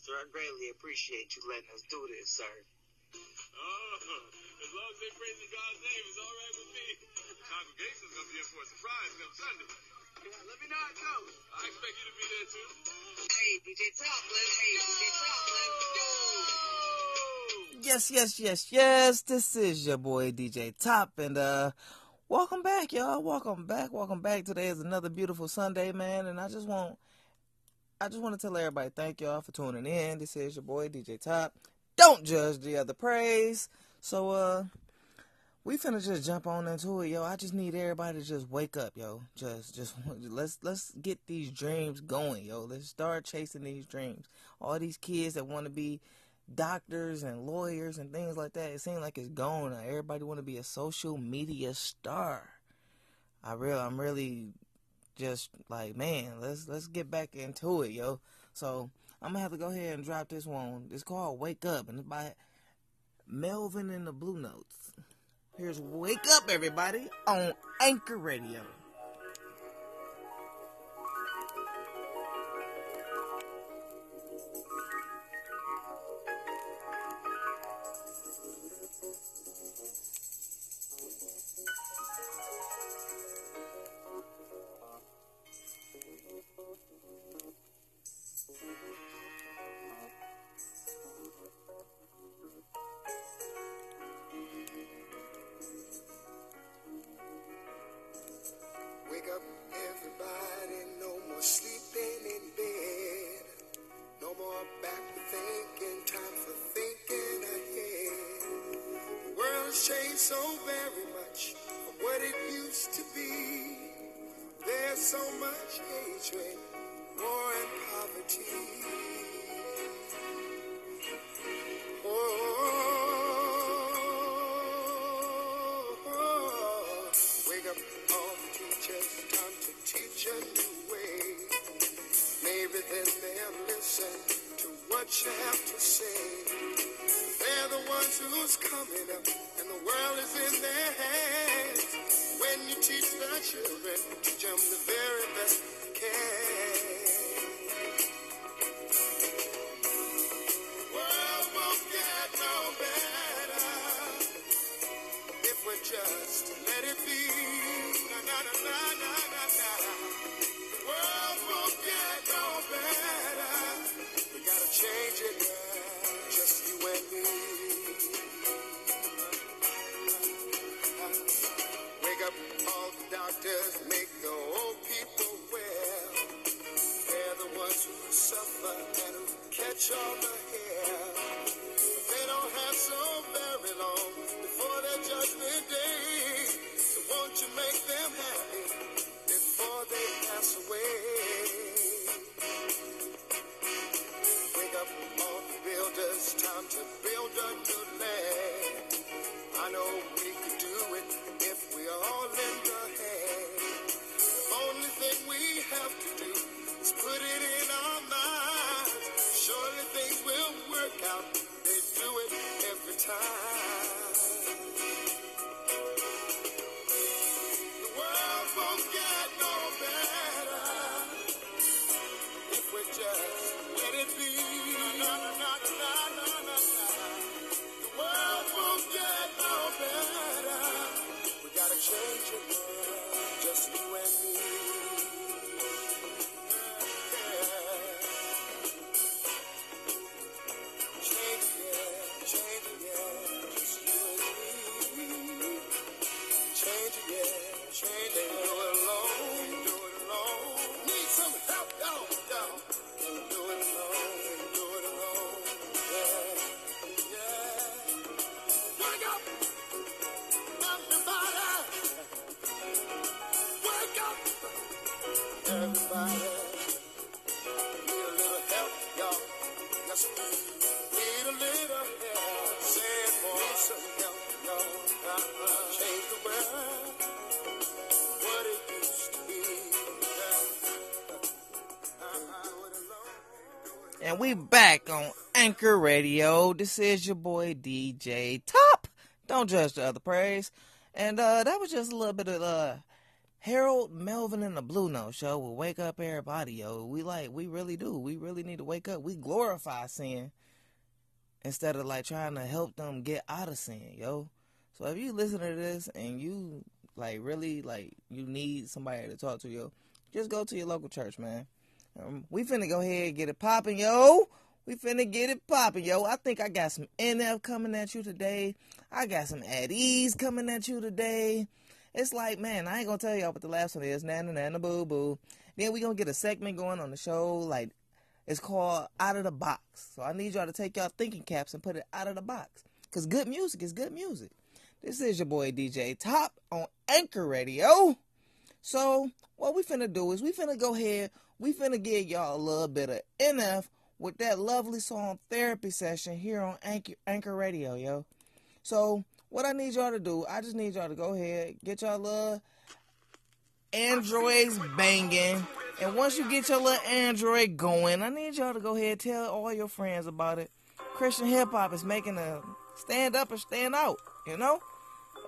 Pastor. I greatly appreciate you letting us do this, sir. Oh, as long as they praising God's name, it's all right with me. The congregation's gonna be in for a surprise come Sunday. Yeah, let me know how it goes. I expect you to be there too. Hey, DJ Top, let's hey, DJ Top, let's go. Yes, yes, yes, yes. This is your boy DJ Top, and uh, welcome back, y'all. Welcome back. Welcome back. Today is another beautiful Sunday, man. And I just want, I just want to tell everybody thank y'all for tuning in. This is your boy DJ Top. Don't judge the other praise. So uh, we finna just jump on into it, yo. I just need everybody to just wake up, yo. Just, just let's let's get these dreams going, yo. Let's start chasing these dreams. All these kids that want to be doctors and lawyers and things like that. It seems like it's gone. Everybody want to be a social media star. I real, I'm really just like, man, let's let's get back into it, yo. So I'm gonna have to go ahead and drop this one. It's called "Wake Up" and it's by Melvin and the Blue Notes. Here's "Wake Up," everybody, on Anchor Radio. So very much of what it used to be. There's so much hatred, war, and poverty. Oh, wake up all the teachers, time to teach a new way. Maybe then they'll listen to what you have to say. They're the ones who's coming up, world is in their hands. When you teach the children, teach them the very best all doctors, make the old people well. They're the ones who suffer and who catch all the hair. And we back on Anchor Radio. This is your boy DJ Top. Don't judge the other praise. And uh that was just a little bit of uh Harold Melvin and the Blue Note show will wake up everybody, yo. We like, we really do. We really need to wake up. We glorify sin instead of like trying to help them get out of sin, yo. So if you listen to this and you like really like you need somebody to talk to, yo, just go to your local church, man. Um, we finna go ahead and get it popping, yo. We finna get it popping, yo. I think I got some NF coming at you today. I got some at ease coming at you today. It's like, man, I ain't gonna tell y'all what the last one is. Nana nana boo boo. Then we gonna get a segment going on the show. Like, it's called Out of the Box. So I need y'all to take y'all thinking caps and put it out of the box. Cause good music is good music. This is your boy DJ Top on Anchor Radio. So what we finna do is we finna go ahead, we finna give y'all a little bit of NF with that lovely song therapy session here on Anchor, Anchor Radio, yo. So what I need y'all to do, I just need y'all to go ahead, get y'all little androids banging. And once you get your little android going, I need y'all to go ahead tell all your friends about it. Christian hip hop is making a stand up and stand out, you know?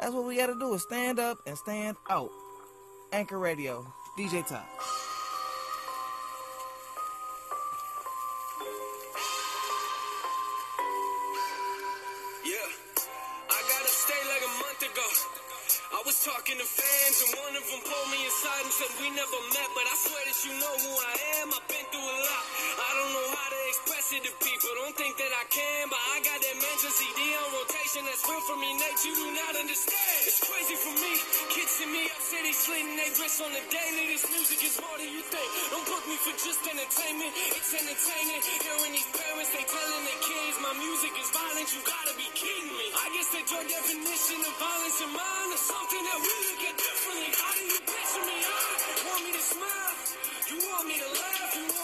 That's what we gotta do is stand up and stand out. Anchor Radio, DJ Top. For me. You do not understand. It's crazy for me. Kids in me up, city slitting they wrists on the daily. This music is more than you think. Don't book me for just entertainment. It's entertaining. Hearing these parents, they telling their kids my music is violent. You gotta be kidding me. I guess that your definition of violence in mine is something that we look at differently. How do you picture me? I want me to smile. You want me to laugh. You want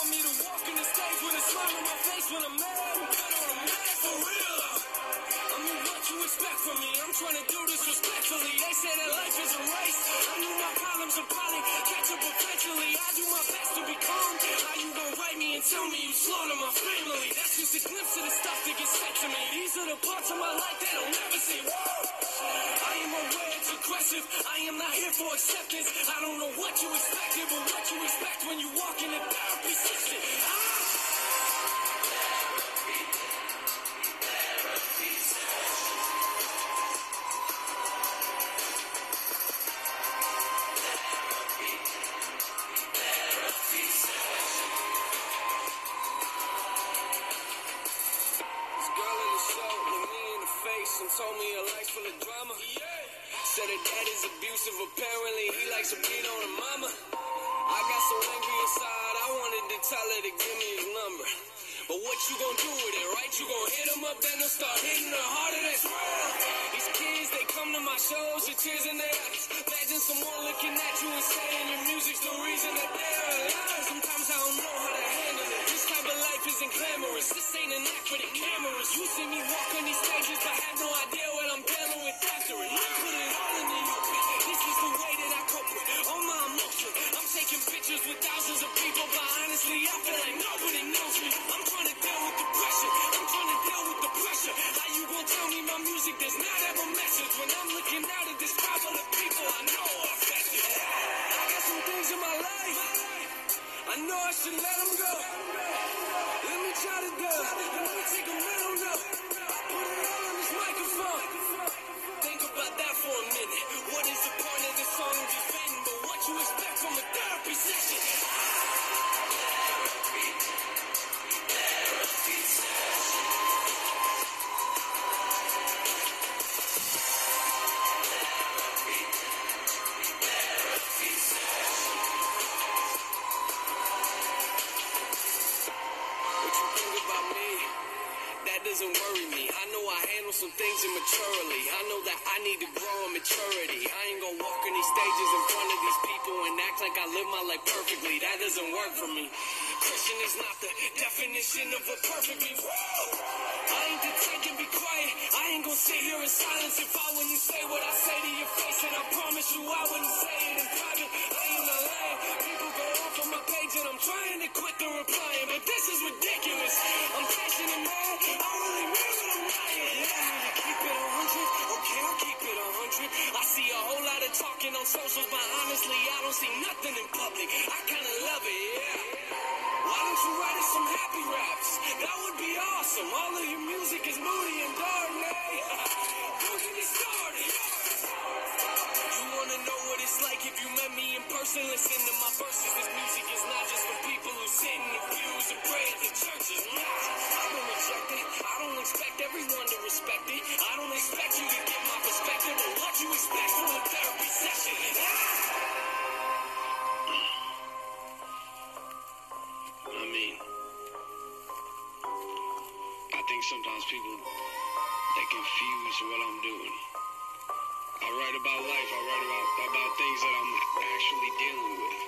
trying to do this respectfully. They say that life is a race. I knew my problems would probably catch up eventually. I do my best to be calm. How you gonna write me and tell me you slaughter my family? That's just a glimpse of the stuff that gets said to me. These are the parts of my life that I'll never see. I am aware it's aggressive. I am not here for acceptance. I don't know what you expected, but what you expect when you walk in a therapy session. Ah! Someone looking at you and saying your music's the reason that they're alive. Sometimes I don't know how to handle it. This type of life isn't glamorous. This ain't an act for the cameras. You see me walk on these stages, but have no idea what I'm dealing with after it. I put it all in the open. This is the way that I cope with all my emotion. I'm taking pictures with thousands of people, but honestly, I feel like nobody knows me. I'm trying to deal with the pressure. I'm trying to deal with the pressure. How you gonna tell me my music does not have a message when I'm looking out at this of Let them go. Let me try to go. Let me take a mental note. Put it all on this microphone. Christian is not the definition of a perfect me. Whoa! I ain't the and be quiet. I ain't gonna sit here in silence if I wouldn't say what I say to your face. And I promise you I wouldn't say it in private. I ain't a liar. People go off on my page and I'm trying to quit the replying. But this is ridiculous. I'm passionate, man. I really mean what I'm writing. I see a whole lot of talking on socials, but honestly, I don't say nothing in public. I kinda love it, yeah. Why don't you write us some happy raps? That would be awesome. All of your music is moody and dark, eh? Don't get started. You wanna know what it's like if you met me in person? Listen to my verses. This music is not just for people who sit in the pews and pray at the churches. I don't reject it. I don't expect everyone to respect it. I don't expect you to get you expect from a. I mean, I think sometimes people they confuse what I'm doing. I write about life. I write about about things that I'm actually dealing with.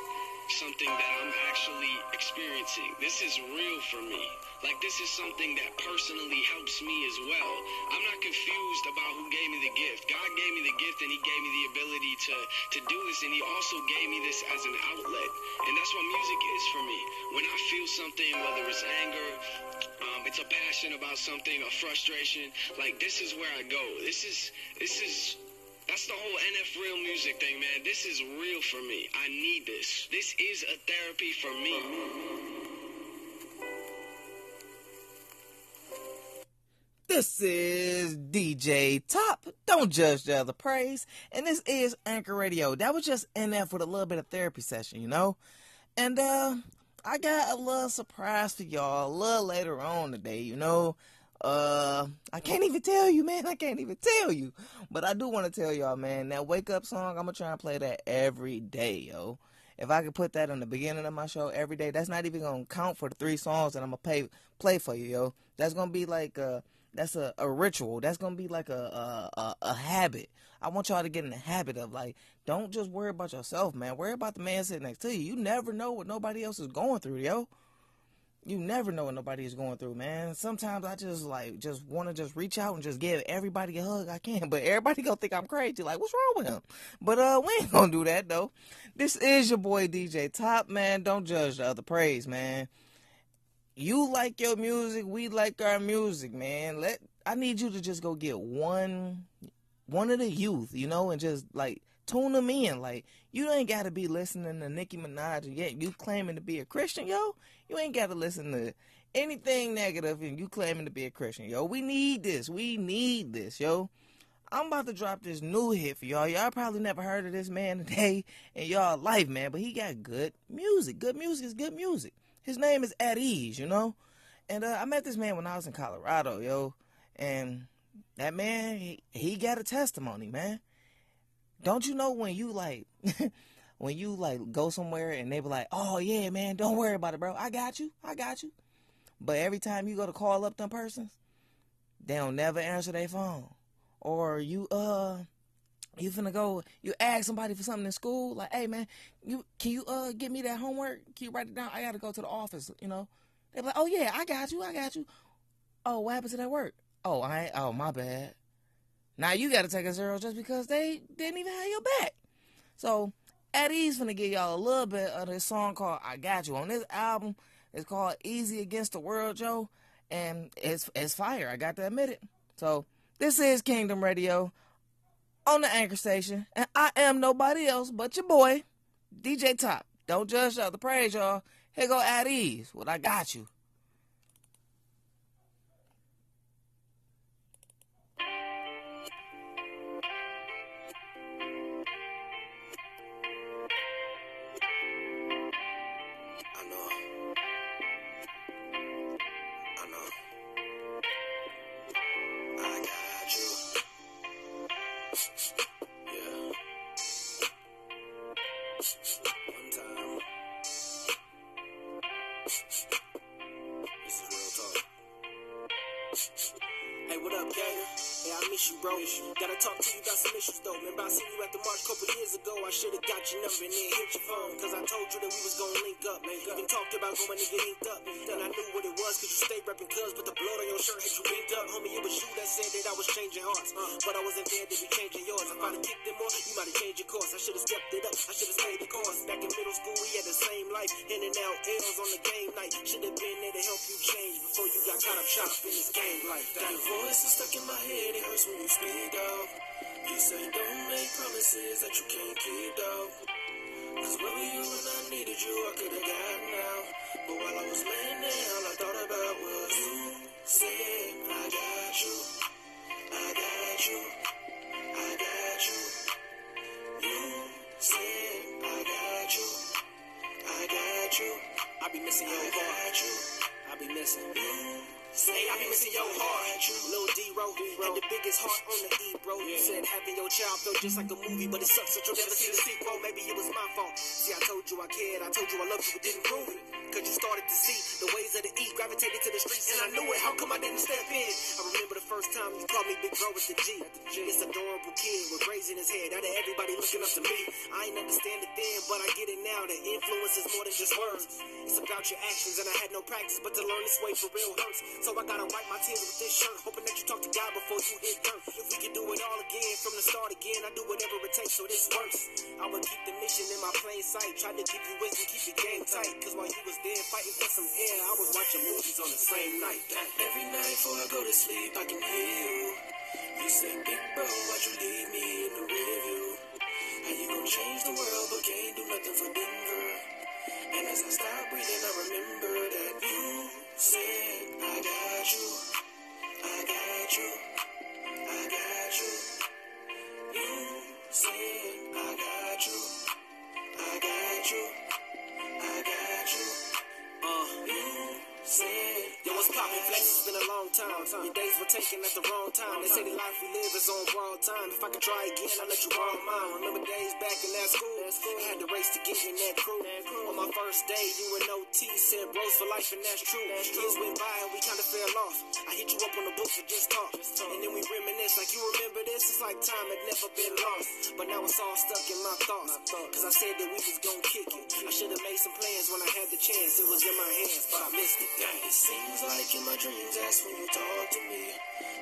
Something that I'm actually experiencing. This is real for me. Like this is something that personally helps me as well. I'm not confused about who gave me the gift. God gave me the gift and he gave me the ability to to do this and he also gave me this as an outlet. And that's what music is for me. When I feel something, whether it's anger, um, it's a passion about something, a frustration, like this is where I go. This is this is that's the whole NF real music thing, man. This is real for me. I need this. This is a therapy for me. This is DJ Top. Don't judge the other praise. And this is Anchor Radio. That was just NF with a little bit of therapy session, you know? And uh I got a little surprise for y'all a little later on today, you know. Uh I can't even tell you, man. I can't even tell you. But I do want to tell y'all, man, that wake up song, I'm gonna try and play that every day, yo. If I could put that in the beginning of my show every day, that's not even gonna count for the three songs that I'm gonna pay play for you, yo. That's gonna be like uh that's a, a ritual. That's gonna be like a, a a a habit. I want y'all to get in the habit of like, don't just worry about yourself, man. Worry about the man sitting next to you. You never know what nobody else is going through, yo. You never know what nobody is going through, man. Sometimes I just like just want to just reach out and just give everybody a hug I can, but everybody gonna think I'm crazy. Like, what's wrong with him? But uh, we ain't gonna do that though. This is your boy DJ Top, man. Don't judge the other praise, man you like your music, we like our music, man. Let I need you to just go get one one of the youth, you know, and just like tune them in. Like you ain't got to be listening to Nicki Minaj and yet you claiming to be a Christian, yo. You ain't got to listen to anything negative and you claiming to be a Christian, yo. We need this. We need this, yo. I'm about to drop this new hit for y'all. Y'all probably never heard of this man today in y'all life, man, but he got good music. Good music is good music. His name is At Ease, you know? And uh, I met this man when I was in Colorado, yo. And that man, he, he got a testimony, man. Don't you know when you like, when you like go somewhere and they be like, oh yeah, man, don't worry about it, bro. I got you. I got you. But every time you go to call up them persons, they don't never answer their phone. Or you, uh, you finna go you ask somebody for something in school like hey man you can you uh get me that homework? Can you write it down? I gotta go to the office you know? They're like oh yeah i got you i got you. Oh what happened to that work? Oh i oh my bad. Now you gotta take a zero just because they didn't even have your back. So At Ease gonna give y'all a little bit of this song called i got you. On this album it's called easy against the world joe and it's it's fire i got to admit it. So this is kingdom radio on the anchor station, and I am nobody else but your boy, DJ Top. Don't judge the other praise, y'all. Here go at ease. What I got you. Bro. Gotta talk to you about some issues, though. Remember, I seen you at the march a couple years ago. I should've got your number and then hit your phone. Cause I told you that we was gonna link up. Man. Even talked about going to get inked up. And I knew what it was, cause you stayed reppin' cuz. But the blood on your shirt had you inked up. Homie, it was you that said that I was changing hearts. Uh. But I wasn't there to be changing yours. If I'd have kicked it more, you might've changed your course. I should've stepped it up. I should've stayed the course. Back in middle school, we had the same life. Handing out L's on the game night. Should've been there to help you change before you got caught up shop in this game like that. Voice is stuck in my head. It hurts when you speak, though. You say don't make promises that you can't keep, though. Cause where were you when I needed you? I could have gotten out. But while I was laying there, all I thought about was you said, I got you. I got you. I got you. You said, I got you. I got you. I be missing your heart. you. I be missing you. Hey, I be missing your heart. Lil D-Ro, had the biggest heart on the E, bro. You said having your child felt just like a movie, but it sucks that you'll never see the sequel. Maybe it was my fault. See, I told you I cared. I told you I loved you, but didn't prove it. Cause you started to see the ways of the E gravitated to the streets, and I knew it. How come I didn't step in? I remember the first time you called me Big Bro with the G. This adorable kid with braids in his head. Out of everybody looking up to me. I ain't understand it then, but I get it now. The influence is more than just words. It's about your actions, and I had no practice, but to learn this way for real hurts. So I gotta wipe my tears with this shirt, hoping that you talk to God before you hit dirt. If we could do it all again from the start again, I do whatever it takes so this works. I would keep the mission in my plain sight, try to give you wisdom, keep the game tight. Cause while you was there fighting for some air, I was watching movies on the same night. Every night before I go to sleep, I can hear you. You say, Big bro, why'd you leave me in the rearview? How you gon' change the world, but can't do nothing for Denver? And as I stop breathing, I remember that you said, I got you, I got you, I got you. You said, I got you, I got you, said, Yo, Flex? It's been a long time. Your days were taken at the wrong time. They say the life we live is on borrowed time. If I could try again, I'll let you borrow mine. Remember days back in that school? I had to race to get in that crew. On my first day, you and OT said bros for life, and that's true. Years went by and we kinda fell off. I hit you up on the books for just talk. And then we reminisce like you remember this. It's like time had never been lost. But now it's all stuck in my thoughts. Cause I said that we was gonna kick it. I should have made some plans when I had the chance. It was in my hands, but I missed it. Dang. It seems like in my dreams, that's when you talk to me.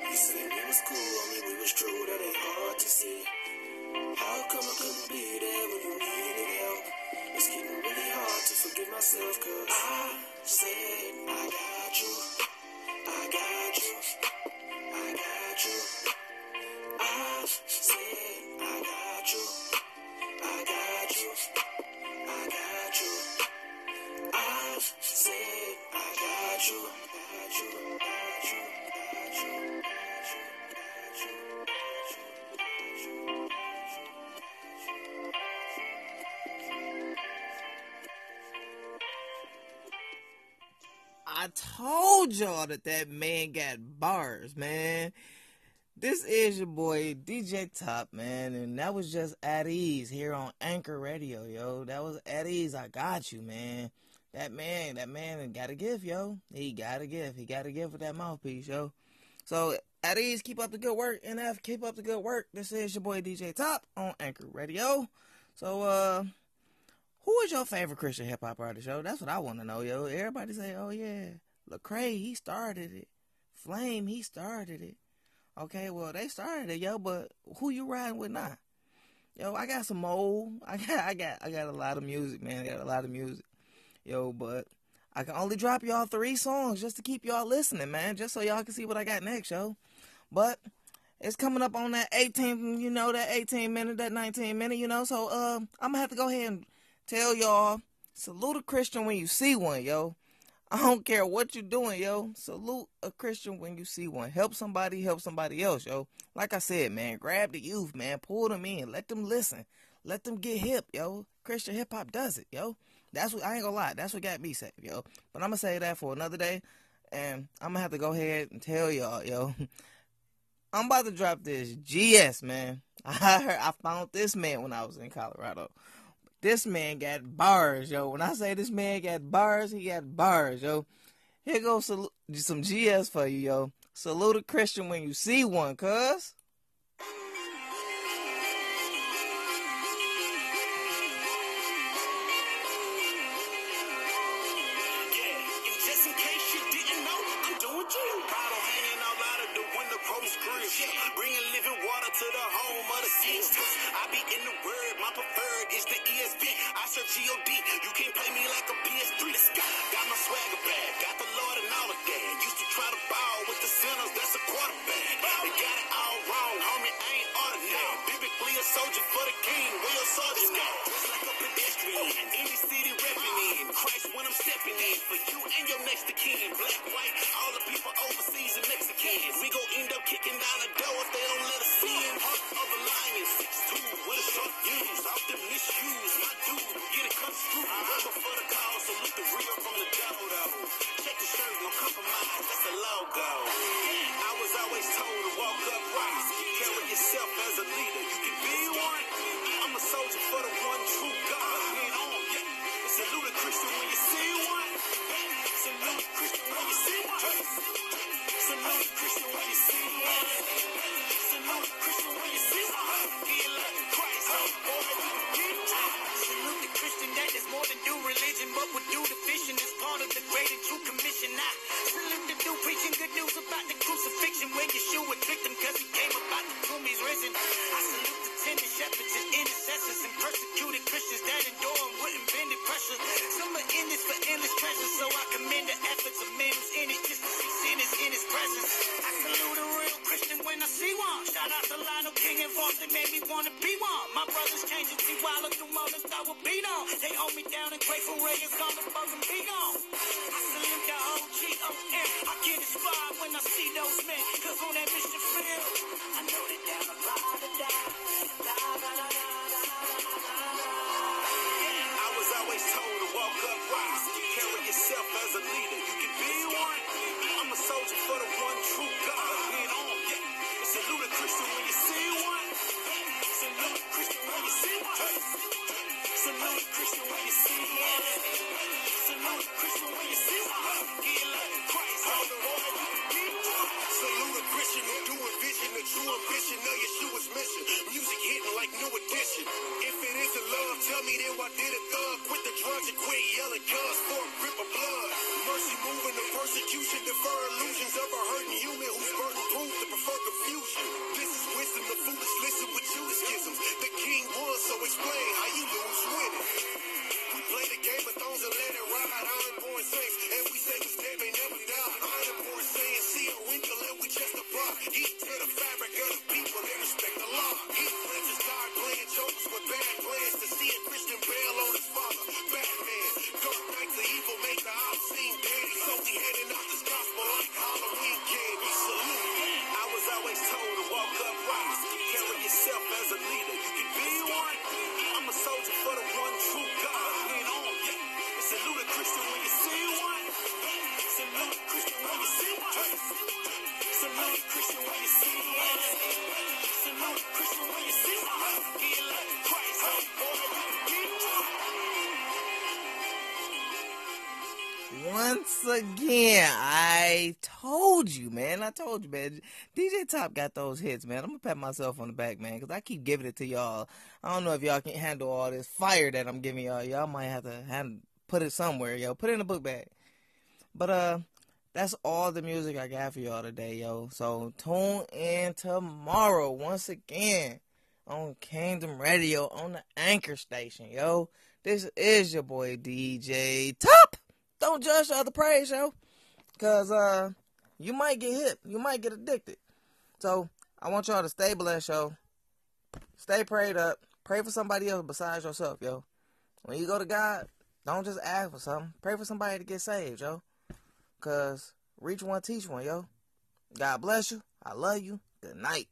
You said we was cool, only we was true. That ain't hard to see. Y'all that that man got bars, man. This is your boy DJ Top, man, and that was just at ease here on Anchor Radio, yo. That was at ease. I got you, man. That man, that man got a gift, yo. He got a gift. He got a gift with that mouthpiece, yo. So at ease, keep up the good work. NF, keep up the good work. This is your boy DJ Top on Anchor Radio. So uh who is your favorite Christian hip hop artist, yo? That's what I want to know, yo. Everybody say, oh yeah, Lecrae, he started it. Flame, he started it. Okay, well they started it, yo. But who you riding with now? Yo, I got some old I got, I got, I got a lot of music, man. I got a lot of music, yo. But I can only drop y'all three songs just to keep y'all listening, man. Just so y'all can see what I got next, yo. But it's coming up on that 18, you know, that 18 minute, that 19 minute, you know. So uh, I'm gonna have to go ahead and tell y'all, salute a Christian when you see one, yo. I don't care what you're doing, yo. Salute a Christian when you see one. Help somebody, help somebody else, yo. Like I said, man, grab the youth, man. Pull them in. Let them listen. Let them get hip, yo. Christian hip hop does it, yo. That's what I ain't gonna lie. That's what got me saved, yo. But I'm gonna say that for another day. And I'm gonna have to go ahead and tell y'all, yo. I'm about to drop this GS, man. I heard I found this man when I was in Colorado. This man got bars, yo. When I say this man got bars, he got bars, yo. Here goes some GS for you, yo. Salute a Christian when you see one, cuz. I salute the tender shepherds and intercessors and persecuted Christians that endure and wouldn't bend the pressure. Some are in this for endless treasure, so I commend the efforts of men in it just to see sinners in his presence. I salute a real Christian when I see one. Shout out to Lionel King and Voss, they made me wanna be one. My brothers changing T Wilder through moments I will beat on. They hold me down and grateful Ray is to bug and be gone. I salute the OG-O-M. I get inspired when I see those men. Cause on that mission told you, man. I told you, man. DJ Top got those hits, man. I'm gonna pat myself on the back, man, because I keep giving it to y'all. I don't know if y'all can handle all this fire that I'm giving y'all. Y'all might have to put it somewhere, yo. Put it in a book bag. But uh, that's all the music I got for y'all today, yo. So tune in tomorrow once again on Kingdom Radio on the Anchor Station, yo. This is your boy DJ Top. Don't judge the other praise, yo. Cause uh you might get hit. You might get addicted. So I want y'all to stay blessed, yo. Stay prayed up. Pray for somebody else besides yourself, yo. When you go to God, don't just ask for something. Pray for somebody to get saved, yo. Cause reach one, teach one, yo. God bless you. I love you. Good night.